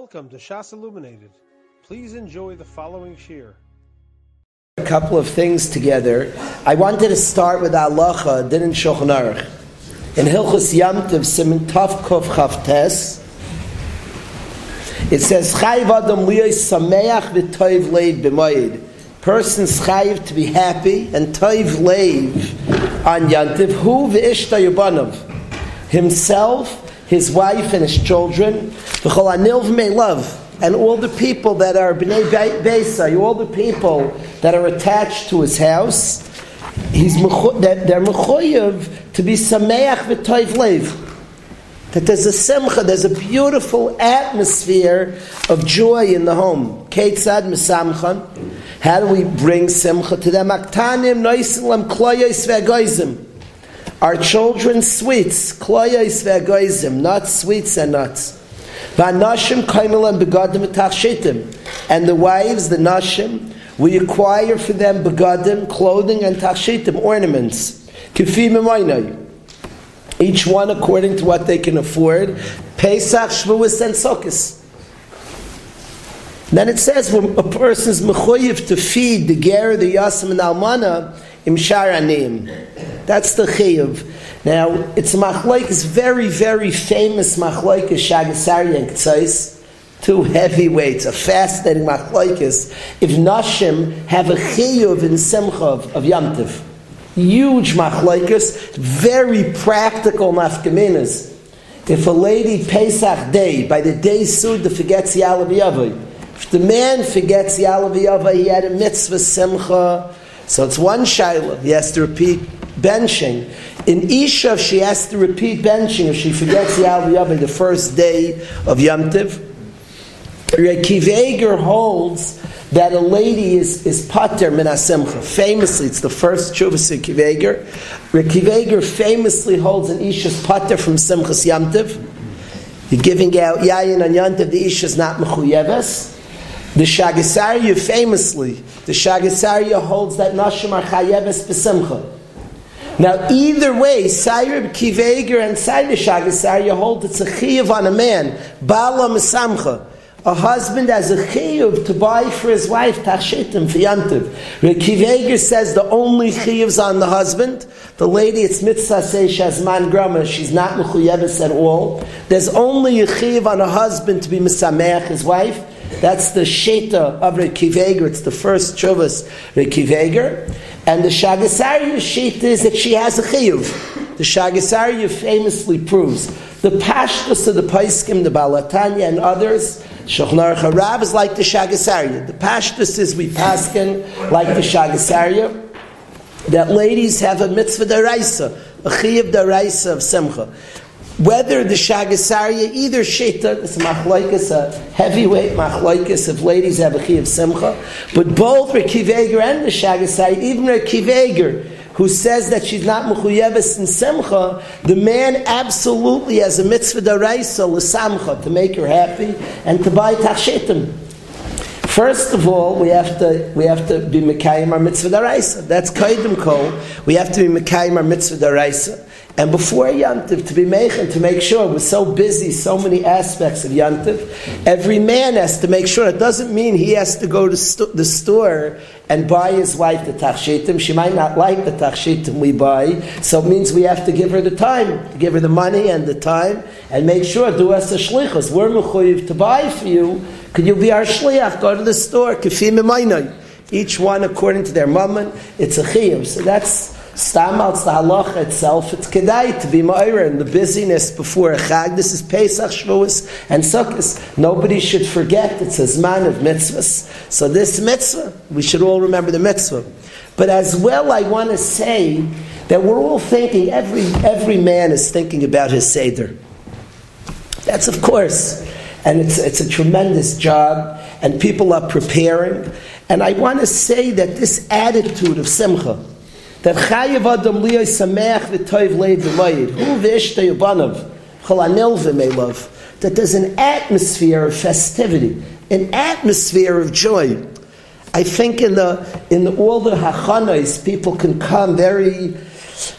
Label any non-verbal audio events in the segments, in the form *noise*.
Welcome to Shas Illuminated. Please enjoy the following shir. A couple of things together. I wanted to start with Halacha, didn't Shulchan Aruch. In Hilchus Yamtiv, Simen Tov Kov Chavtes, it says, Chayiv Adam Liyoi Sameach V'toiv Leiv B'moyed. Person's chayiv to be happy and toiv leiv on Yantiv. Who v'ishta yubanov? Himself his wife and his children, the Khala Nilvme love, and all the people that are bnei beisa, all the people that are attached to his house, he's they're mechoyev to be sameach v'toiv lev. That there's a simcha, there's a beautiful atmosphere of joy in the home. Ketzad misamchan. How do we bring simcha to them? Aktanim noisim kloyos ve'goizim. Our children sweets, kloyos ve'agoizim, not sweets and nuts. V'anashim kaimelam begadim v'tachshitim. And the wives, the nashim, we acquire for them begadim, clothing, and tachshitim, ornaments. Kifim Each one according to what they can afford. Pesach, Shavuos, and Sukkot. Then it says when a person is mechoyev to feed the ger, the yasim, and almana, im shar that's the chiyuv. Now, it's machloik, very, very famous machloik, Shagasari and two heavyweights, a fascinating machloikis. If Nashim have a chiyuv in Simcha of Yamtiv, huge machloikis, very practical nafkaminas. If a lady Pesach day, by the day Suda forgets Yalav if the man forgets the Yalav he had a mitzvah Simcha, so it's one shiloh, he has to repeat benching. In Isha, she has to repeat benching if she forgets the Aliyah the first day of Yom Tiv. Rekiveger holds that a lady is, is pater min Famously, it's the first Chuvas Rekiveger. Rekiveger famously holds an Isha's pater from Simchas Yom Tiv. You're giving out Yayin on Yom Tiv, the Isha is not Mechuyeves. The Shagasarya famously, the Shagasarya holds that Nashim are Chayeves B'Simcha. Now, either way, Sayrib Kiveger and Sayrib you hold it's a chiyuv on a man. Bala Mesamcha. A husband has a chiyuv to buy for his wife tachshitim fiyantiv. Kiveger says the only chiyuv's on the husband. The lady, it's mitzvah say shazman grama. She's not mechuyeves at all. There's only a chiyuv on a husband to be misameach his wife. That's the sheta of Rekiveger. It's the first chuvas Rekiveger. And the Shagasarya sheet is that she has a chiyuv. The Shagasarya famously proves the pashtus of the Paiskim, the Balatanya, and others. Shulchan Aruch is like the Shagasarya. The pashtus is we paskin like the Shagasarya. That ladies have a mitzvah deraisa, a chiyuv deraisa of simcha whether the Shagasarya, either Sheta, it's machlaikas, a heavyweight machlaikas if ladies have a chi of simcha, but both Rekiveger and the Shagasarya, even Rekiveger, who says that she's not mechuyeves in simcha, the man absolutely has a mitzvah daraisa l'samcha to make her happy and to buy tachshetim. First of all, we have to we have to be mekayim our mitzvah daraisa. That's kaidim kol. We have to be mekayim our mitzvah daraisa. And before Yantiv, to be making, to make sure, we're so busy, so many aspects of Yantiv, every man has to make sure. It doesn't mean he has to go to st- the store and buy his wife the tachshitim. She might not like the tachshitim we buy, so it means we have to give her the time, give her the money and the time, and make sure, do us a shlichus. We're mechuyiv to buy for you. Could you be our shliach? Go to the store. kefim Each one according to their mammon. It's a chiyuv. So that's Stam the halach itself, it's kedai to be ma'ira in the busyness before a chag. This is Pesach, Shavuos, and Sukkot. Nobody should forget it's a zman of mitzvahs. So this mitzvah, we should all remember the mitzvah. But as well, I want to say that we're all thinking, every, every man is thinking about his Seder. That's of course. And it's, it's a tremendous job, and people are preparing. And I want to say that this attitude of simcha, that chayiv adam liyay sameach v'toiv leiv v'mayid hu v'ishta yubanav cholanil v'meilav that there's an atmosphere of festivity an atmosphere of joy I think in the in the, all the hachanos people can come very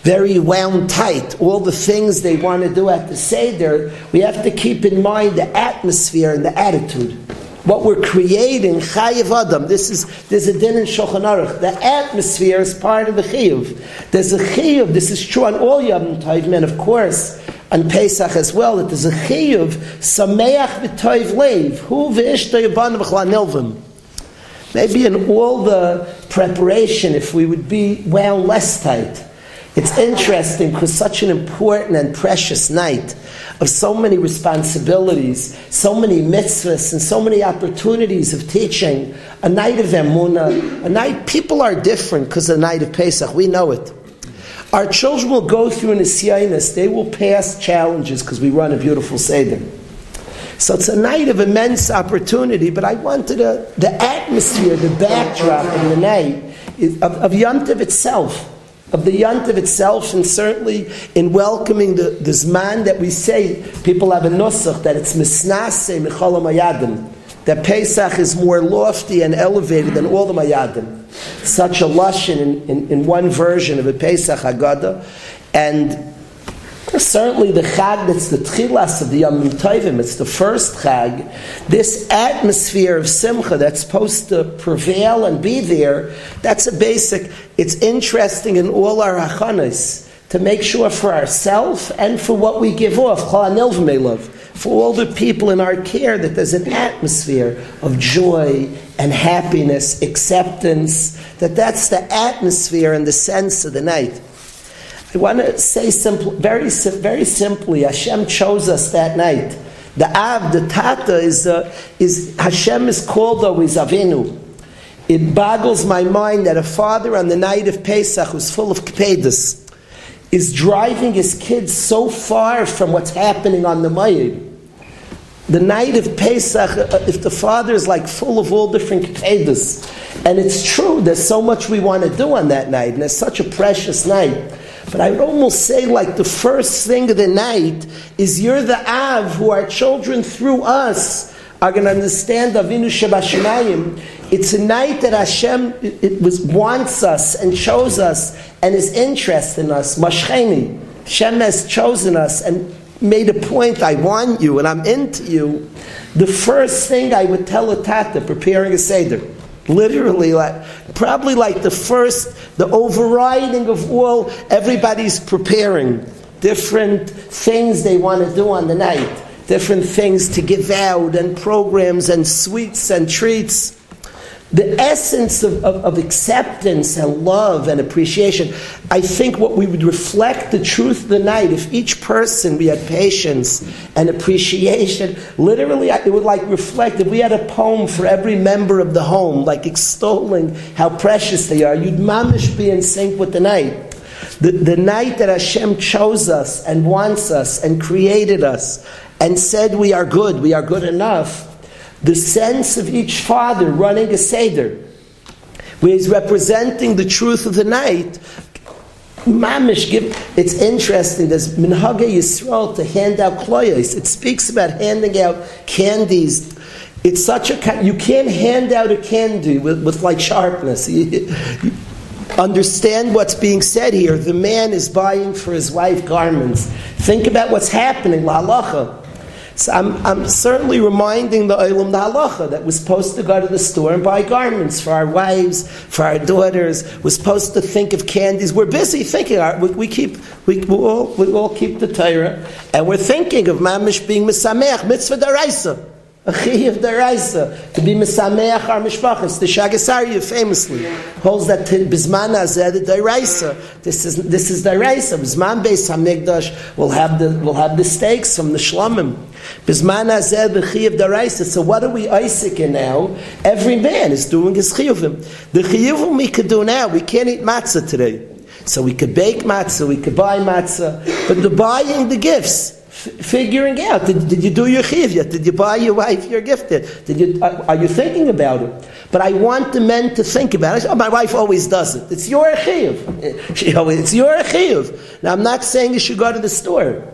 very wound tight. All the things they want to do at the Seder, we have to keep in mind the atmosphere and the attitude. What we're creating, Chayiv Adam, this is, there's a din in Shulchan Aruch. The atmosphere is part of the Chayiv. There's a Chayiv, this is true on all Yom Tovim, men, of course, on Pesach as well, that there's a Chayiv, Sameach v'toiv leiv, hu v'ishto yaban v'chla. Maybe in all the preparation, if we would be well less tight. It's interesting because such an important and precious night of so many responsibilities, so many mitzvahs, and so many opportunities of teaching, a night of Emunah, a night, people are different because the night of Pesach, we know it. Our children will go through an Isyanis, they will pass challenges because we run a beautiful Seder. So it's a night of immense opportunity, but I wanted a, the atmosphere, the backdrop of the night of, of Yom Tov itself, of the Tov itself, and certainly in welcoming the, the Zman that we say, people have a nusach, that it's misnase micholam ayadim, that Pesach is more lofty and elevated than all the mayadim. Such a lashon in, in, in one version of a Pesach Haggadah, and Certainly the Chag that's the Tchilas of the Yom Tovim, it's the first Chag. This atmosphere of Simcha that's supposed to prevail and be there, that's a basic, it's interesting in all our Hachanas to make sure for ourselves and for what we give off, for all the people in our care, that there's an atmosphere of joy and happiness, acceptance, that that's the atmosphere and the sense of the night. I want to say simple, very, very simply, Hashem chose us that night. The Av, the Tata, is, uh, is Hashem is called always Avinu. It boggles my mind that a father on the night of Pesach who's full of kpedus is driving his kids so far from what's happening on the Mayid. The night of Pesach, uh, if the father is like full of all different kpedus, and it's true, there's so much we want to do on that night, and it's such a precious night. But I would almost say, like the first thing of the night is you're the Av who our children through us are going to understand Avinu Shabashimayim. It's a night that Hashem it, it was wants us and chose us and is interested in us. Mashcheni. Hashem has chosen us and made a point. I want you and I'm into you. The first thing I would tell a tata preparing a seder Literally, like, probably like the first, the overriding of all, everybody's preparing different things they want to do on the night, different things to give out, and programs, and sweets, and treats the essence of, of, of, acceptance and love and appreciation. I think what we would reflect the truth of the night, if each person we had patience and appreciation, literally it would like reflect, if we had a poem for every member of the home, like extolling how precious they are, you'd mamish be in sync with the night. The, the night that Hashem chose us and wants us and created us and said we are good, we are good enough the sense of each father running a Seder, where he's representing the truth of the night, Mamish give it's interesting. There's Minhage Yisrael to hand out kloyos. It speaks about handing out candies. It's such a you can't hand out a candy with, with like sharpness. *laughs* understand what's being said here. The man is buying for his wife garments. Think about what's happening. La halacha. So I'm, I'm certainly reminding the Olam the halacha that we're supposed to go to the store and buy garments for our wives, for our daughters. We're supposed to think of candies. We're busy thinking. We, we keep we, we, all, we all keep the Torah, and we're thinking of mamish being misamech mitzvah daraisa. A chiyav daraisa to be misameach our mishpachas. The Shagasarya famously holds that bisman azeh the daraisa. This is this is daraisa. Bisman beis hamigdash will have the will have the steaks from the shlamim. Bisman azeh the chiyav daraisa. So what are we Isaac in now? Every man is doing his chiyuvim. The chiyuvim we could do now. We can't eat matzah today. So we could bake matzah, we could buy matzah, but the buying the gifts, figuring out did, did you do your chiv yet? Did you buy your wife your gift yet? Did you, are, are, you thinking about it? But I want the men to think about it. Oh, my wife always does it. It's your chiv. *laughs* It's your chiv. Now I'm not saying you should go to the store,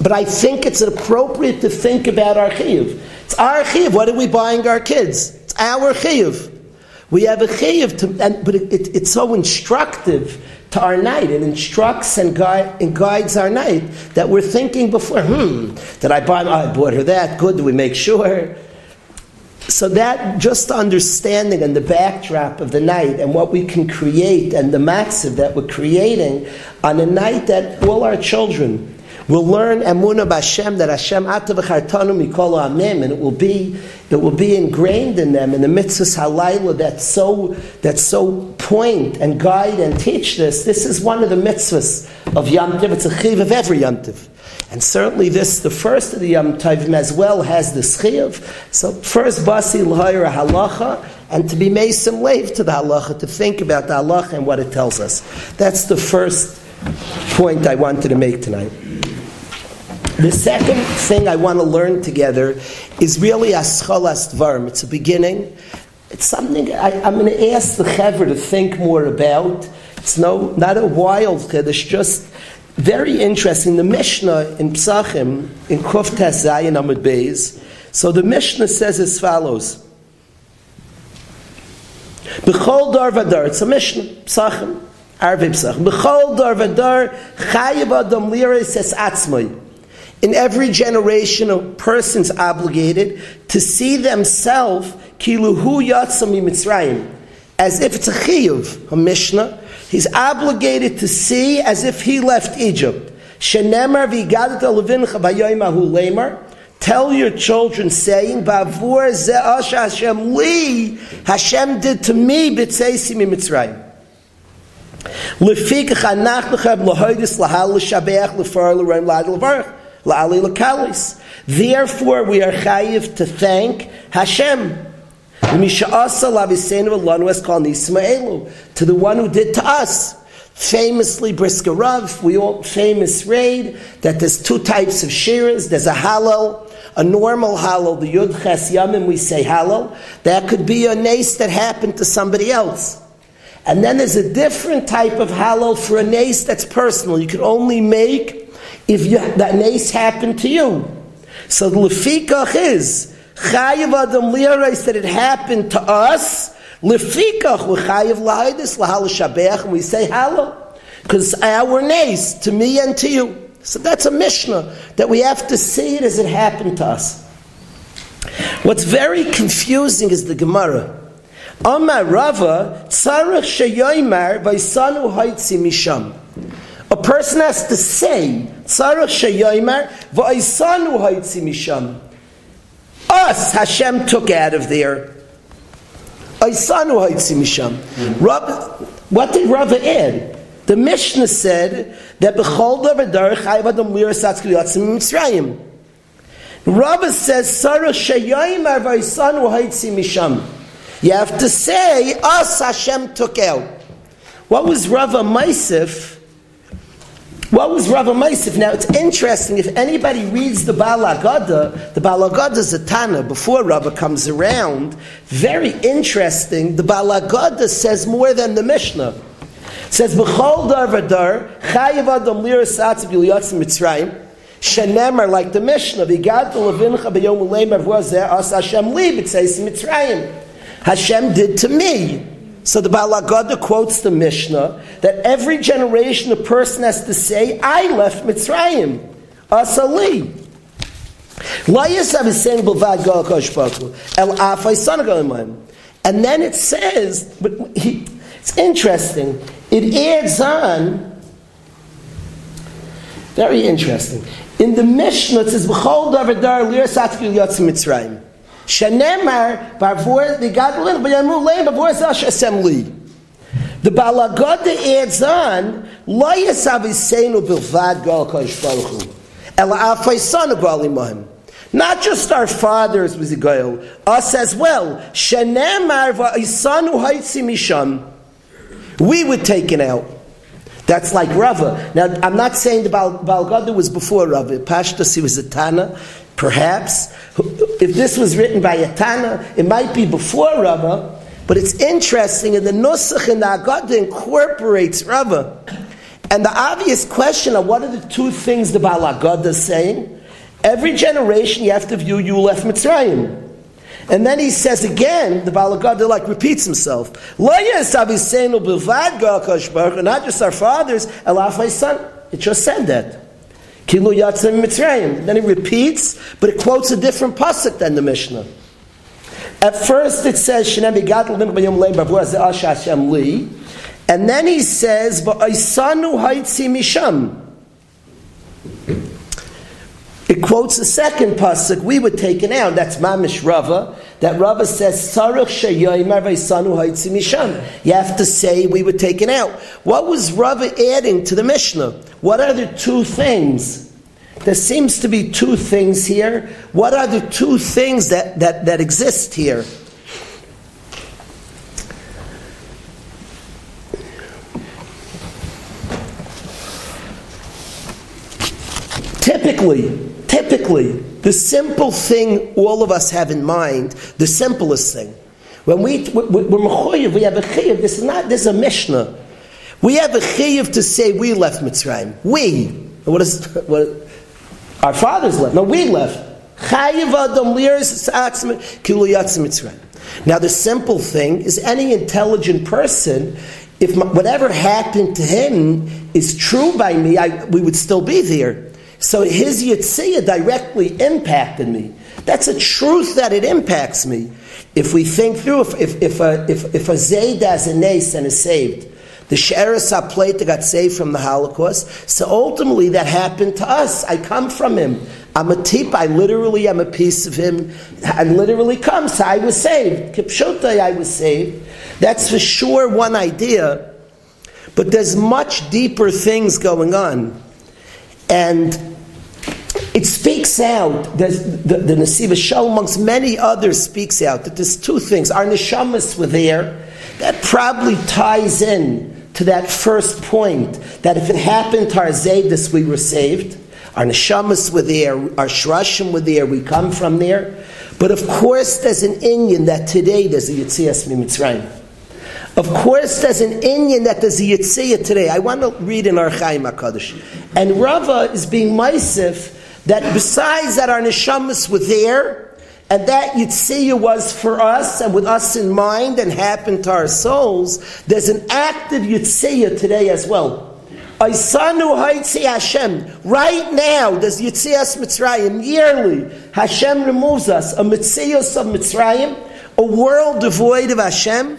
but I think it's appropriate to think about our chiv. It's our chiv. What are we buying our kids? It's our chiv. We have a chiv, to, and, but it, it, it's so instructive to our night. It instructs and, guide, and guides our night that we're thinking before, hmm, did I buy, I bought her that, good, do we make sure? So that just understanding and the backdrop of the night and what we can create and the massive that we're creating on a night that all our children will learn emunah b'Hashem that Hashem atavachartanu mikol amim, and it will be it will be ingrained in them in the mitzvahs halayla that so that so point and guide and teach this. This is one of the mitzvahs of Yom Tiv. It's a chiv of every Yom Tiv. And certainly this, the first of the Yom Tovim as well, has the chiv. So first, basi l'hayra halacha, and to be mesim lave to the halacha, to think about the halacha and what it tells us. That's the first point I wanted to make tonight. The second thing I want to learn together is really aschalas dvarim. It's a beginning. It's something I, am going to ask the chaver to think more about. It's no not a wild chiddush, just very interesting. The Mishnah in Psachim in Kuf Zayin Amud Beis. So the Mishnah says as follows. B'chol dar vadar. It's a Mishnah. Psachim. Arvei Psachim. B'chol dar vadar chayav adam liris es atzmai. In every generation, a person's obligated to see themselves kiluhu yatzami mitzrayim, as if it's a chiyuv, a mishnah. He's obligated to see as if he left Egypt. Shenemar v'gadat levincha b'yoymahu lemer. Tell your children, saying, "Bavur ze'ash Hashem li, Hashem did to me b'tzeisi mi Mitzrayim." Lefikach anach lechem lahoydis lahal l'shabeach lefar l'reim l'adil l'varach. Therefore, we are chayiv to thank Hashem. To the one who did to us. Famously, Brisker Rav, we all famous raid that there's two types of shiras. There's a halal, a normal halal, the yud ches yamim, we say halal. That could be a nace that happened to somebody else. And then there's a different type of halal for a nace that's personal. You can only make if you, that nace happened to you. So the lefikach is chayiv adam liarais that it happened to us. Lefikach we chayiv lahidis lahal shabeach and we say hallow because our nace to me and to you. So that's a mishnah that we have to see it as it happened to us. What's very confusing is the Gemara. Amar Rava tzarech sheyoymar vaysanu haitzi misham. A person has to say, Tzarech sheyoymer, v'aisanu haitzi misham. Us, Hashem took out of there. Aisanu haitzi misham. Hmm. What did Rava add? The Mishnah said that b'chol davar darich chayv adam kriyatzim mitzrayim. Rava says, Tzarech sheyoymer, v'aisanu haitzi misham. You have to say, us Hashem took out. What was Rava Maisif? What was Rav Maisif? Now it's interesting, if anybody reads the Balagada, the Balagada is a Tana before Rava comes around. Very interesting, the Balagada says more than the Mishnah. It says, B'chol dar v'dar, chayiv adam lir satz b'yotz mitzrayim, shenemer, like the Mishnah, v'gad levincha b'yom u'leimer v'ozeh as Hashem li b'tzeis mitzrayim. Hashem did to me. So the Balagada quotes the Mishnah that every generation a person has to say, I left Mitzrayim. Asali. And then it says, but he, it's interesting, it adds on, very interesting. In the Mishnah it says, B'chol davar lir satkil yotz Mitzrayim. Shenemar bavor the gadolin b'yamu leim bavor zash assembly. The Balagada adds on lo yasav isenu bilvad gal kosh baruch hu ela afaysanu gal. Not just our fathers was a us as well. Shenemar va'isanu haitzi misham. We were taken out. That's like Rava. Now, I'm not saying the Balgada was before Rava. Pashtas, he was a Tana. Perhaps, if this was written by a Tana, it might be before Rava, but it's interesting, and the Nusach in the Agada incorporates Rava. And the obvious question of what are the two things the Balagada is saying? Every generation you have to view you left Mitzrayim. And then he says again, the Balagada like repeats himself. Not just our fathers, Elafai son. It just said that. Kilu Yatzim Mitzrayim. Then he repeats, but it quotes a different pasuk than the Mishnah. At first it says, Shinem begadol min b'yom leim b'avur Ash Hashem li. And then he says, V'aisanu haitzi misham. It quotes the second pasuk we were taken out. That's Mamish Rava. That Rava says. You have to say we were taken out. What was Rava adding to the Mishnah? What are the two things? There seems to be two things here. What are the two things that, that, that exist here? Typically, Typically, the simple thing all of us have in mind, the simplest thing, when we, we're mechoyev, we have a chayiv, this is not, this is a Mishnah. We have a chayiv to say we left Mitzrayim. We. What is, what, our fathers left. No, we left. Now the simple thing is any intelligent person, if whatever happened to him is true by me, I, we would still be there. So his Yitzhiyah directly impacted me. That's a truth that it impacts me. If we think through, if, if, if, a, if, if a Zayd has a nace and is saved, the Sheres that got saved from the Holocaust, so ultimately that happened to us. I come from him. I'm a tip, I literally am a piece of him. I literally come, so I was saved. Kipshotai, I was saved. That's for sure one idea. But there's much deeper things going on. And it speaks out, there's, the, the Nasiva Shal, amongst many others, speaks out that there's two things. Our neshamas were there. That probably ties in to that first point that if it happened to our Zaydis, we were saved. Our neshamas were there, our shrashim were there, we come from there. But of course, there's an Indian that today there's a Yitzias Mitzrayim. Of course, there's an Indian that there's a today. I want to read in our Chaim HaKadosh. And Rava is being Maisif that besides that our neshamas were there, and that Yitzhiyah was for us and with us in mind and happened to our souls, there's an active Yitzhiyah today as well. Aisanu Haitzi Hashem. Right now, there's Yitzias Mitzrayim. Yearly, Hashem removes us a Mitzias of Mitzrayim, a world devoid of Hashem,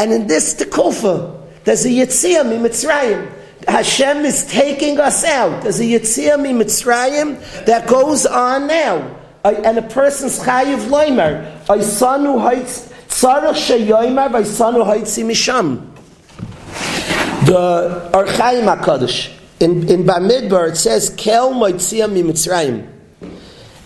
and in this Tekufa, there's a Yitziyah Mitzrayim. Hashem is taking us out. There's a Yitzhak Mitzrayim that goes on now. And a person's chayiv loimer. Aisanu haitz tzarech sheyoimer v'aisanu haitzi misham. The Archaim HaKadosh. In, in Bamidbar it says, Kel moitzia mi Mitzrayim.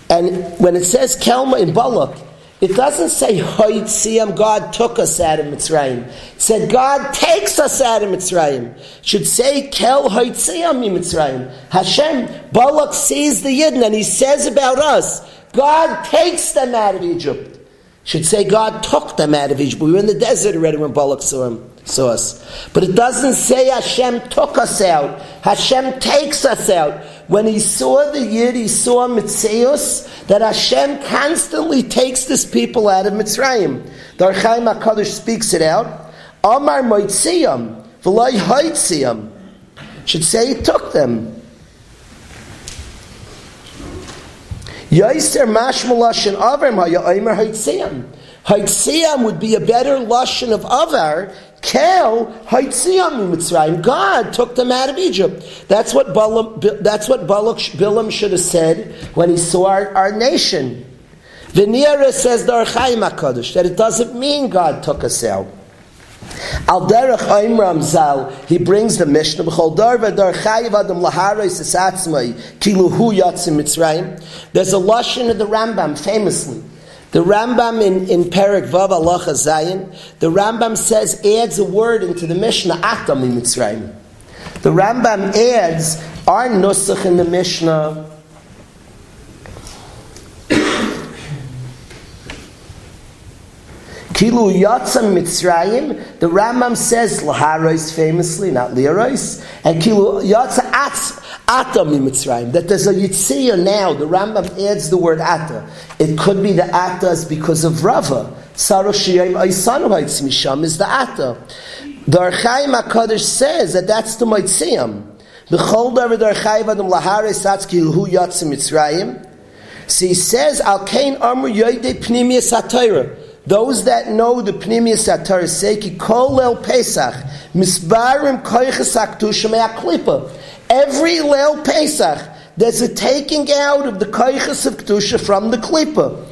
And when it says Kelma in Balak, it doesn't say Hoitziam, God took us out of Mitzrayim. It said God takes us out of Mitzrayim. It should say Kel Hoitziam Mitzrayim. Hashem, Balak sees the Yidden and he says about us, God takes them out of Egypt. It should say God took them out of Egypt. We were in the desert already when Balak saw him us. But it doesn't say Hashem took us out. Hashem takes us out. When he saw the Yid, he saw Mitzeus, that Hashem constantly takes this people out of Mitzrayim. The Archaim HaKadosh speaks it out. Amar Moitziyam, V'lai Haitziyam. Should say he took them. Yaiser Mashmalashin Avram Haya Aimer Haitziyam. Haitziyam would be a better lashon of avar Kel Mitzrayim. God took them out of Egypt. That's what Balaam, that's what Balak, Bilam should have said when he saw our, our nation. Venera says the HaKadosh, that it doesn't mean God took us out. Al derech Aimram Zal, he brings the Mishnah, B'chol dar v'dar adam laharay sesatzmai, kiluhu yatzim Mitzrayim. There's a Lashon of the Rambam, famously. The Rambam in, in Perik Vav Allah Zayin, the Rambam says, adds a word into the Mishnah, Atam in Mitzrayim. The Rambam adds our Nusach in the Mishnah. Kilu Yatzam Mitzrayim, the Rambam says Laharois famously, not Liarois, and Kilu Yatza Ata Mitzrayim, that there's a Yitzhiyah now. The Rambam adds the word Ata. It could be the Atas because of Rava. Saroshiyim Aisanu Misham is the Ata. The Archaim HaKadosh says that that's the Mitziyam. B'chol the Archaim Adam Lahare Satzki Hu Yatzim Mitzrayim. So he says, Al Kain Amr Yoide Pnimiyas HaTorah. Those that know the Pnimiyas HaTorah say, Ki Kol El Pesach, Misbarim Koiches HaKtusha Me'aklipa. Every Leil Pesach, there's a taking out of the Koiches of Ktusha from the Klippa.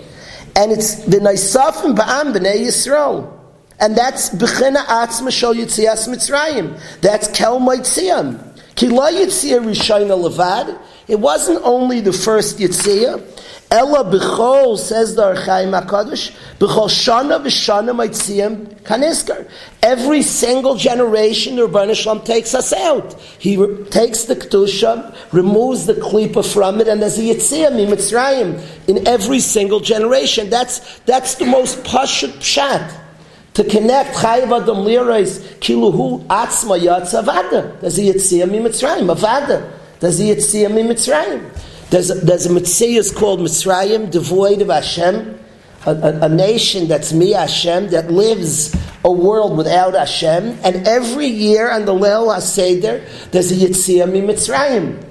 And it's the Naisafim Ba'am B'nei Yisrael. And that's B'china Atzma Shal Yitzias Mitzrayim. That's Kel Maitziyam. Ki La Yitziyah Rishayna Levad. It wasn't only the first Yitziyah, Ella b'chol says the Archaim Hakadosh b'chol shana v'shana maitziyim kaniskar. Every single generation, the Rebbeinu Shalom takes us out. He re- takes the kedusha, removes the klipa from it, and there's a yitziyim in Mitzrayim in every single generation. That's that's the most pashut pshat. To connect Chayiv Adam Lirais Kiluhu Atzma Yatz Avada. There's a Yitziyah in Mitzrayim, Avada. There's a Yitziyah in Mitzrayim. There's a, there's a Mitzvah called Mitzrayim, devoid of Hashem, a, a, a, nation that's me Hashem, that lives a world without Hashem, and every year on the Leil HaSeder, there's a Yitzhak mi Mitzrayim.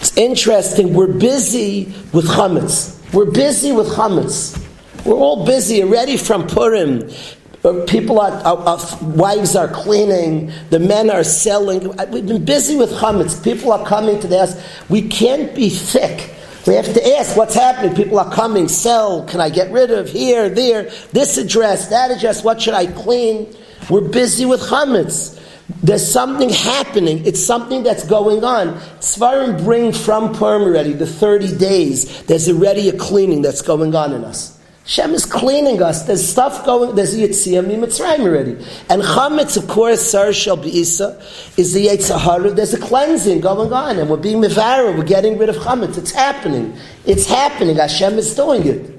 It's interesting, we're busy with chametz. We're busy with chametz. We're all busy already from Purim. People are, are, are, wives are cleaning, the men are selling. We've been busy with chametz. People are coming to us. We can't be thick. We have to ask what's happening. People are coming, sell, can I get rid of here, there, this address, that address, what should I clean? We're busy with chametz. There's something happening. It's something that's going on. Svarim bring from Purim already, the 30 days, there's already a cleaning that's going on in us. Shem is cleaning us. There's stuff going. There's Yitziyah Mitzrayim already, and chametz, of course, Sar Shel Beisa is the Yitzhahara. There's a cleansing going on, and we're being mivara. We're getting rid of chametz. It's happening. It's happening. Hashem is doing it.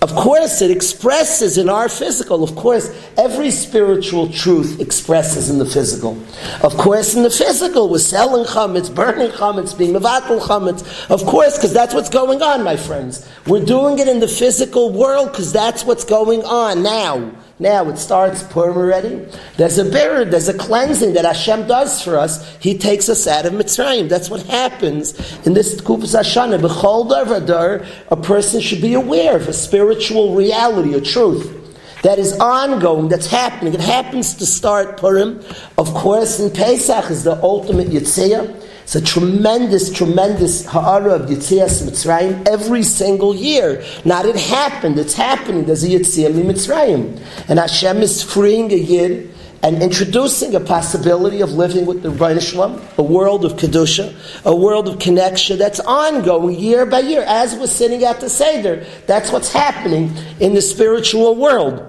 Of course, it expresses in our physical. Of course, every spiritual truth expresses in the physical. Of course, in the physical, we're selling chametz, burning chametz, being mevatel chametz. Of course, because that's what's going on, my friends. We're doing it in the physical world because that's what's going on now. Now it starts Purim already. There's a bird, there's a cleansing that Hashem does for us. He takes us out of Mitzrayim. That's what happens in this Kupas Hashanah. B'chol dar a person should be aware of a spiritual reality, a truth that is ongoing, that's happening. It happens to start Purim. Of course, in Pesach is the ultimate Yitzhak. It's a tremendous, tremendous ha'ara of Yitzias Mitzrayim every single year. Not it happened, it's happening. There's a Yitziyah Mitzrayim. And Hashem is freeing a Yid and introducing a possibility of living with the Rebbeinu Shalom, a world of Kedusha, a world of connection that's ongoing year by year. As we're sitting at the Seder, that's what's happening in the spiritual world.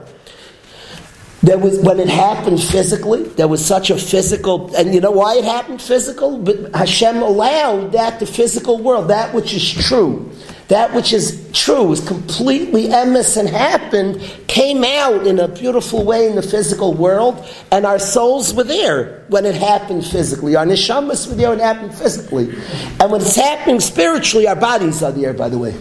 There was when it happened physically. There was such a physical, and you know why it happened physical. But Hashem allowed that the physical world, that which is true, that which is true, is completely emes and happened, came out in a beautiful way in the physical world, and our souls were there when it happened physically. Our neshamas were there when it happened physically, and when it's happening spiritually, our bodies are there. By the way.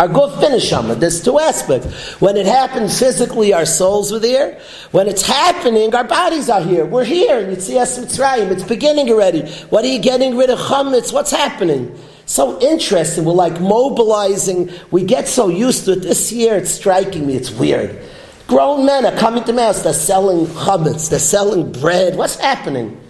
Our guf finish There's two aspects. When it happened physically, our souls were there. When it's happening, our bodies are here. We're here. And it's yes, Mitzrayim. It's beginning already. What are you getting rid of chametz? What's happening? So interesting. We're like mobilizing. We get so used to it. This year, it's striking me. It's weird. Grown men are coming to mass. They're selling chametz. They're selling bread. What's happening?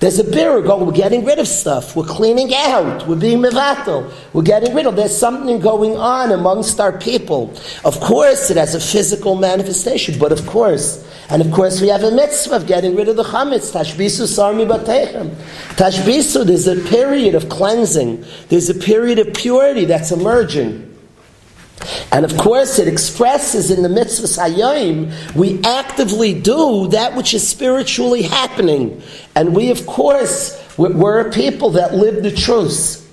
There's a birr going, we're getting rid of stuff, we're cleaning out, we're being mevatel, we're getting rid of, there's something going on amongst our people. Of course, it has a physical manifestation, but of course, and of course we have a mitzvah of getting rid of the chametz, tashbisu sarmi batechem. Tashbisu, there's a period of cleansing, there's a period of purity that's emerging. And of course, it expresses in the mitzvah hayom, we actively do that which is spiritually happening. And we, of course, we're a people that live the truth.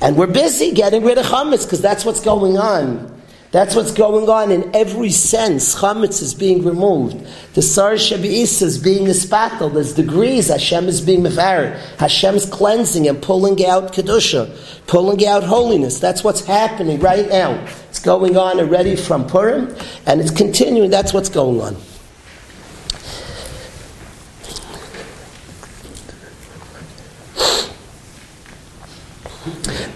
And we're busy getting rid of chametz because that's what's going on. That's what's going on in every sense. Chametz is being removed. The Sar Shabi'isa is being espattled. There's degrees. Hashem is being mevared. Hashem's cleansing and pulling out Kedusha, pulling out holiness. That's what's happening right now. It's going on already from Purim, and it's continuing. That's what's going on.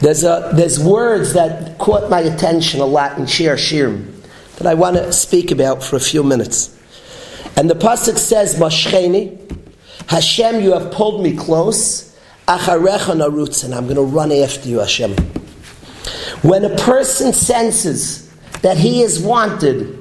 There's, a, there's words that caught my attention a lot in Shir Shirim that I want to speak about for a few minutes. And the pasuk says, "Mashcheni, Hashem, you have pulled me close. Acharecha narutz, and I'm going to run after you, Hashem." When a person senses that he is wanted,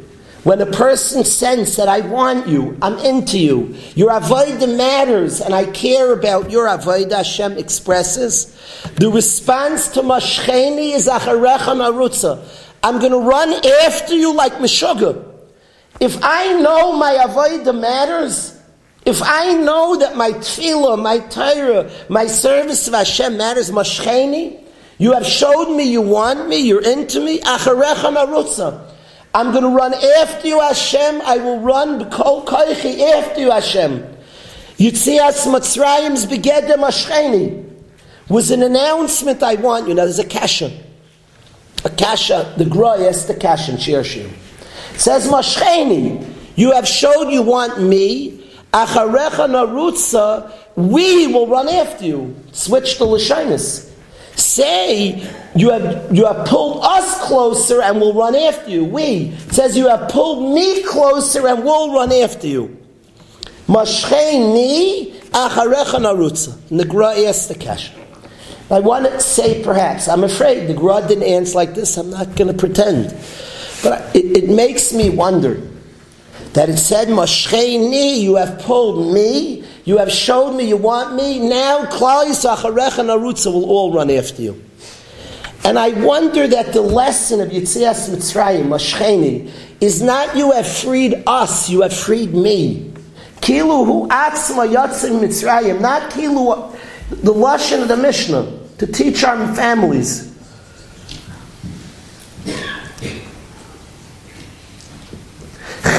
when a person senses that I want you, I'm into you, your avodah matters, and I care about your avodah, Hashem expresses, the response to Mashcheni is Acharecha Narutza. I'm going to run after you like Meshuggah. If I know my avodah matters, if I know that my tefillah, my Torah, my service of Hashem matters, Mashcheni, you have showed me you want me, you're into me, Acharecha Narutza. I'm going to run after you, Hashem. I will run b'kol after you, Hashem. Yitzias Mitzrayim's begedem Ashcheni was an announcement. I want you. Now there's a kasha, a kasha. The Gra yes, the kasha in It says Mashcheni. You have showed you want me. Acharecha narutza. We will run after you. Switch the lashinus say you have you have pulled us closer and we'll run after you. We it says you have pulled me closer and we'll run after you. Mashcheni acharecha narutza. The the. I want to say perhaps, I'm afraid the Gra didn't answer like this, I'm not going to pretend. But it, it makes me wonder that it said, Mashcheni, you have pulled me you have shown me you want me. Now, Klal Yisrael and will all run after you. And I wonder that the lesson of Yitzias Mitzrayim, Mashcheni, is not you have freed us, you have freed me. Kilu hu atzma yatzim Mitzrayim, not kilu, the lashon of the Mishnah, to teach our families.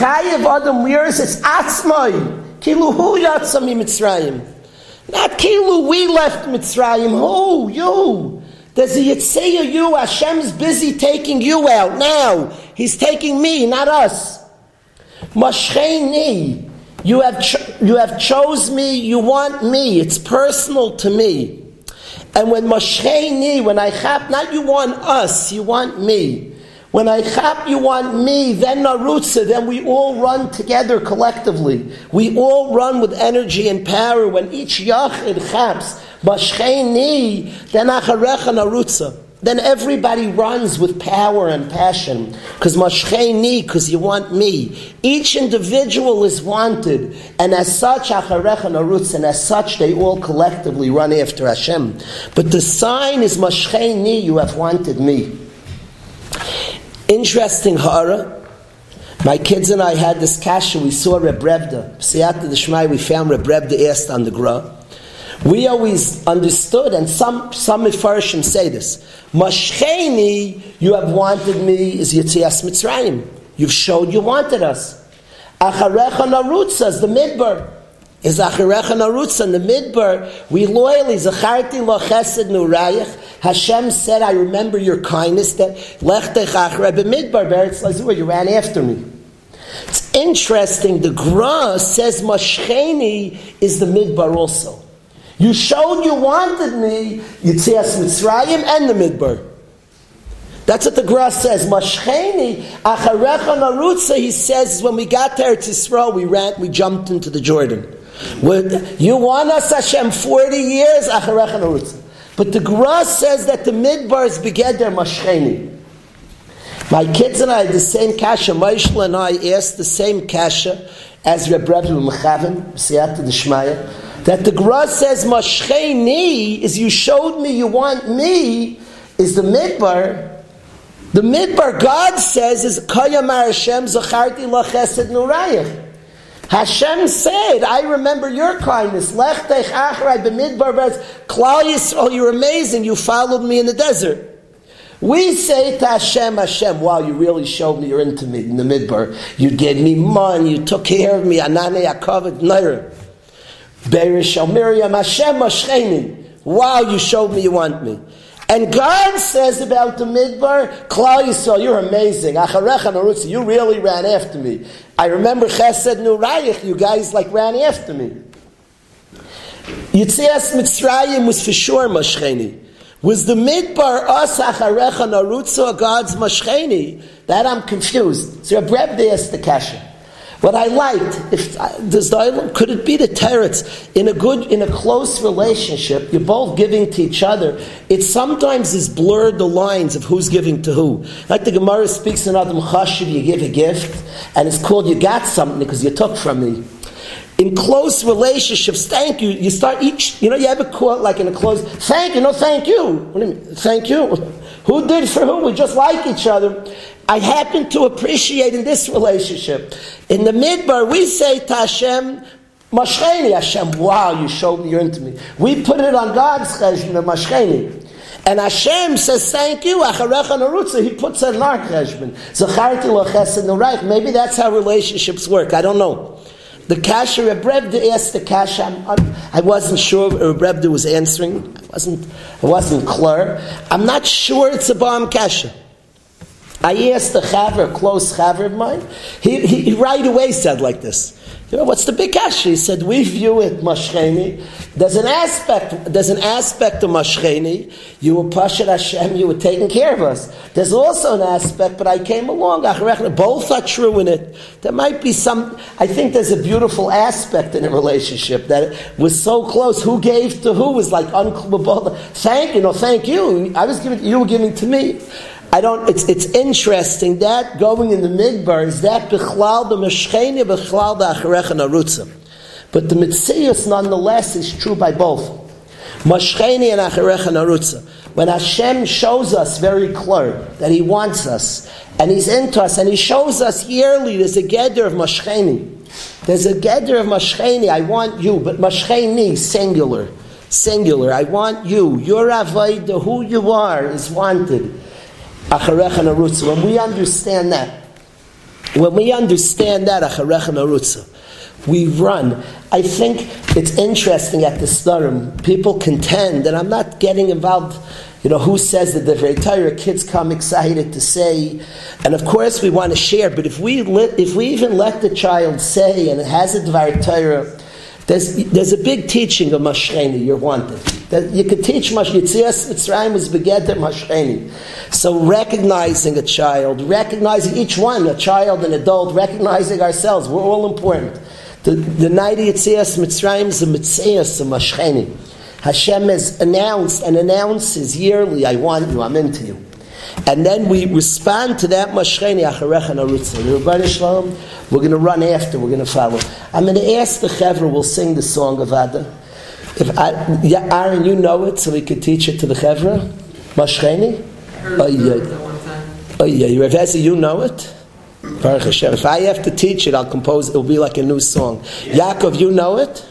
Chayev Adam Liris, it's atzmai. Kilu hu yatsa mi Mitzrayim. Not kilu we left Mitzrayim. Who? You. There's a Yitzeya you. Hashem's busy taking you out now. He's taking me, not us. Mashcheni. You have, cho- you have chose me, you want me, it's personal to me. And when Mashcheni, when I have, not you want us, you want me. When I chap you on me, then narutza, then we all run together collectively. We all run with energy and power. When each yachid chaps, bashcheni, then acharecha narutza. Then everybody runs with power and passion. Because mashcheni, because you want me. Each individual is wanted. And as such, acharecha narutza, and as such, they all collectively run after Hashem. But the sign is mashcheni, you have wanted me. Interesting hara. My kids and I had this kasha. We saw Reb Revda. Siyata Deshmai, we found Reb Revda asked on the Gra. We always understood, and some some Mefarshim say this. Mashcheni, you have wanted me, is Yitzias Mitzrayim. You've showed you wanted us. Acharecha Narutza the Midbar is Acharecha Narutza in the Midbar. We loyally, Zacharti Lo Chesed Nurayach. Hashem said, I remember your kindness that Lechtech Achre B'Midbar Beretz Lazua, you ran after me. It's interesting, the Gra says Mashcheni is the Midbar also. You showed you wanted me, Yitzias Mitzrayim and the Midbar. That's what the Gra says. Mashcheni, Acharecha Narutza, he says, when we got there to Yisrael, we ran, we jumped into the Jordan. You want us, Hashem, 40 years? But the Gra says that the midbars began their mashcheni. My kids and I had the same kasha. Maishla and I asked the same kasha as Reb Rebbe Mechavim, Siyata Deshmaya, that the Gra says mashcheni is you showed me you want me is the midbar. The midbar God says is Kayamar Hashem Zacharti Lachesed Nurayach. Hashem said, I remember your kindness. Lechtech achrai b'midbar Klal Yisrael, you're amazing. You followed me in the desert. We say to Hashem, Hashem, wow, you really showed me you're into me in the midbar. You gave me money, you took care of me, Anane Yakovet Nair. Beirish Miriam, Hashem Mashcheni. Wow, you showed me you want me. And God says about the midbar, Klal Yisrael, you're amazing. Acharecha Narutzi, you really ran after me. I remember Chesed Nurayich, you guys like ran after me. Yitzias Mitzrayim was for sure Mashcheni. Was the midbar us Acharecha Narutzi God's Mashcheni? That I'm confused. So Reb asked the question. What I liked, if uh, could it be the teretz in a good, in a close relationship, you're both giving to each other. It sometimes is blurred the lines of who's giving to who. Like the Gemara speaks in adam chashuv, you give a gift, and it's called you got something because you took from me. In close relationships, thank you. You start each, you know, you have a call like in a close, thank you, no, thank you. What do you mean? Thank you. Who did for who? We just like each other. I happen to appreciate in this relationship. In the midbar, we say to Hashem, Mashcheni Hashem, wow, you showed me, you're me. We put it on God's cheshbon, the Mashcheni. And Hashem says, thank you, Acharecha Narutza, he puts it on our cheshbon. Zacharti lo chesed Maybe that's how relationships work, I don't know. The kasha, Rebrebda asked the kasha, I wasn't sure Rebrebda was answering, I wasn't, I wasn't clear. I'm not sure it's a bomb kasha. I asked a chaver, a close chaver of mine. He, he, he, right away said like this. You know, what's the big issue? He said, we view it mashcheni. There's an aspect, there's an aspect of mashcheni. You were pashat Hashem, you were taking care of us. There's also an aspect, but I came along. Both are true in it. There might be some, I think there's a beautiful aspect in a relationship that was so close. Who gave to who was like. Thank you, no, thank you. I was giving, you were giving to me. I don't. It's it's interesting that going in the midbar is that bichlal the meshcheni bichlal the acharecha narutza, but the mitzias nonetheless is true by both mashcheni and acharecha narutza. When Hashem shows us very clear that He wants us and He's into us and He shows us yearly, there's a gather of mashcheni. There's a gather of mashcheni. I want you, but mashcheni singular, singular. I want you. Your avodah, who you are, is wanted. Acharecha Narutza. When we understand that, when we understand that, Acharecha Narutza, we run. I think it's interesting at the Starim, people contend, and I'm not getting involved, you know, who says that the tired kids come excited to say, and of course we want to share, but if we, let, if we even let the child say, and it has a Dvar Torah, there's, there's a big teaching of Mashcheni, you're wanted. That you could teach Mash Yitzias Mitzrayim was begetter Mashcheni. So recognizing a child, recognizing each one, a child, an adult, recognizing ourselves, we're all important. The, the night of Yitzias Mitzrayim is a Mitzias of Mashcheni. Hashem has announced and announces yearly, I want you, I'm into you. And then we respond to that Mashcheni Acharecha Narutza. Shalom, we're going to run after, we're going to follow. I'm going to ask the Chevra, we'll sing the song of Ada. If I, yeah, Aaron, you know it, so we could teach it to the Chevra? Mashcheni? Oh, yeah. Oh, yeah. Ezi, you know it? Baruch Hashem. If I have to teach it, I'll compose, it'll be like a new song. Yaakov, you know it?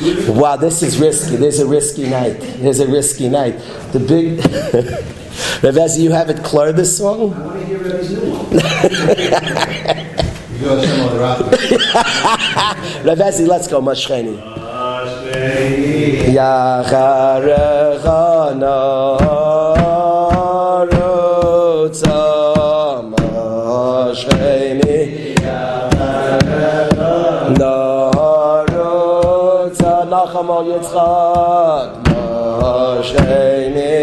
Wow, this is risky. There's a risky night. There's a risky night. The big. *laughs* Rav you have it clear this song? I want to hear Rav *laughs* let's go, Mashcheni. Yacharecha oy tsad mah sheyni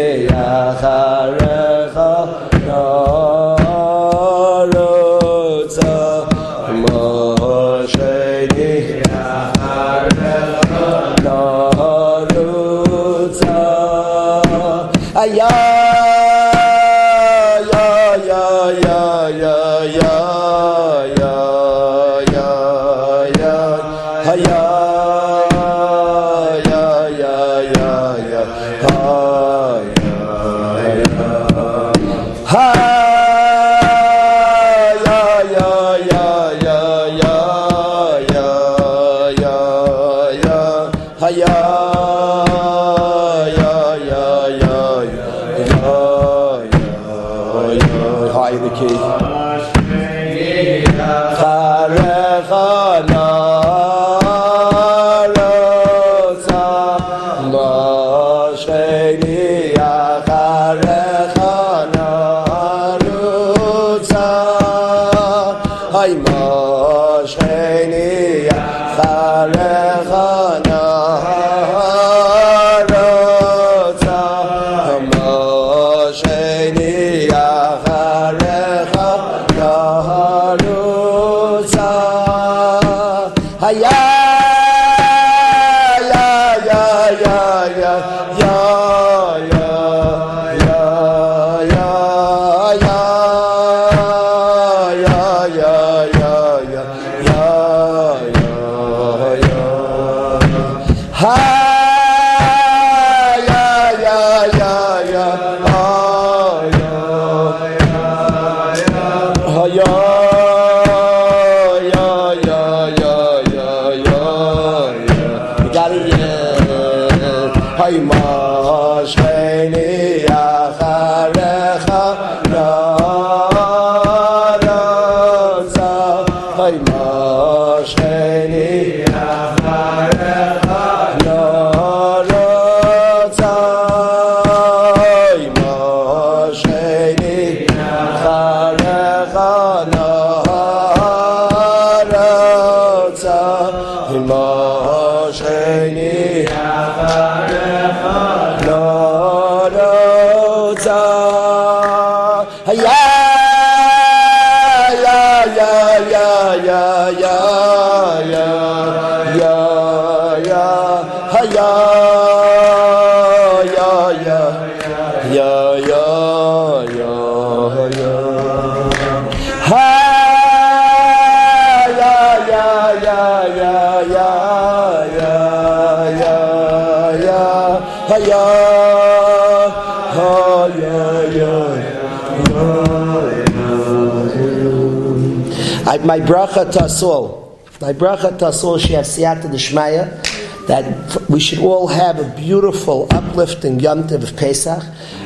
my bracha tasul, my bracha tasul, she has siyata d'shmaya, that we should all have a beautiful, uplifting Yom Tov of Pesach.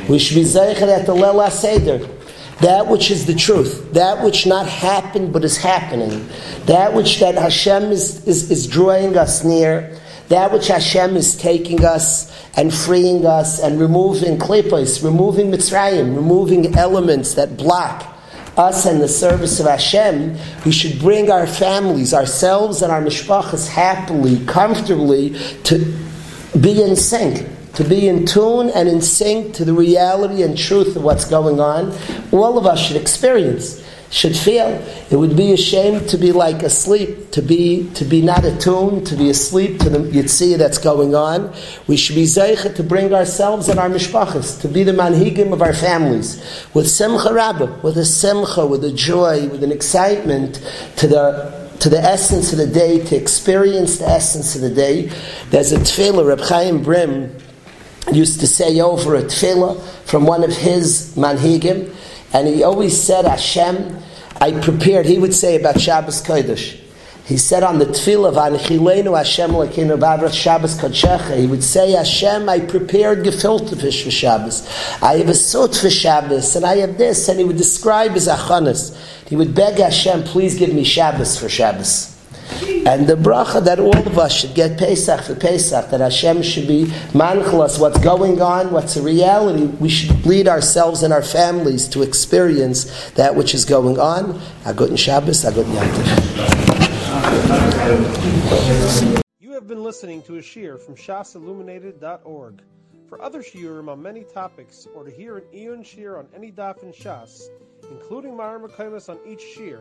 We should be zeichet at the Lela Seder. That which is the truth, that which not happened but is happening, that which that Hashem is, is, is drawing us near, that which Hashem is taking us and freeing us and removing klippos, removing Mitzrayim, removing elements that block us and the service of Hashem, we should bring our families, ourselves, and our mishpachas happily, comfortably to be in sync, to be in tune and in sync to the reality and truth of what's going on. All of us should experience should feel. It would be a shame to be like asleep, to be to be not attuned, to be asleep to the yitzia that's going on. We should be zeichet to bring ourselves and our mishpachas, to be the manhigim of our families, with simcha rabba, with a simcha, with a joy, with an excitement to the to the essence of the day, to experience the essence of the day. There's a tefillah, Reb Chaim Brim used to say over a tefillah from one of his manhigim, and he always said, Hashem, I prepared, he would say about Shabbos Kodesh. He said on the tefillah of Anchilenu Hashem Lekinu Bavrat Shabbos Kodshecha, he would say, Hashem, I prepared gefilte fish for Shabbos. I have a sot for Shabbos, and I have this, and he would describe his achanas. He would beg Hashem, please give me Shabbos for Shabbos. And the bracha that all of us should get Pesach for Pesach, that Hashem should be manchlas, what's going on, what's a reality. We should lead ourselves and our families to experience that which is going on. Agut Shabbos, Agut Yantiv. You have been listening to a shiur from shasilluminated.org. For other shiurim on many topics, or to hear an Eon shiur on any daf in Shas, including mareh mekomos on each shiur,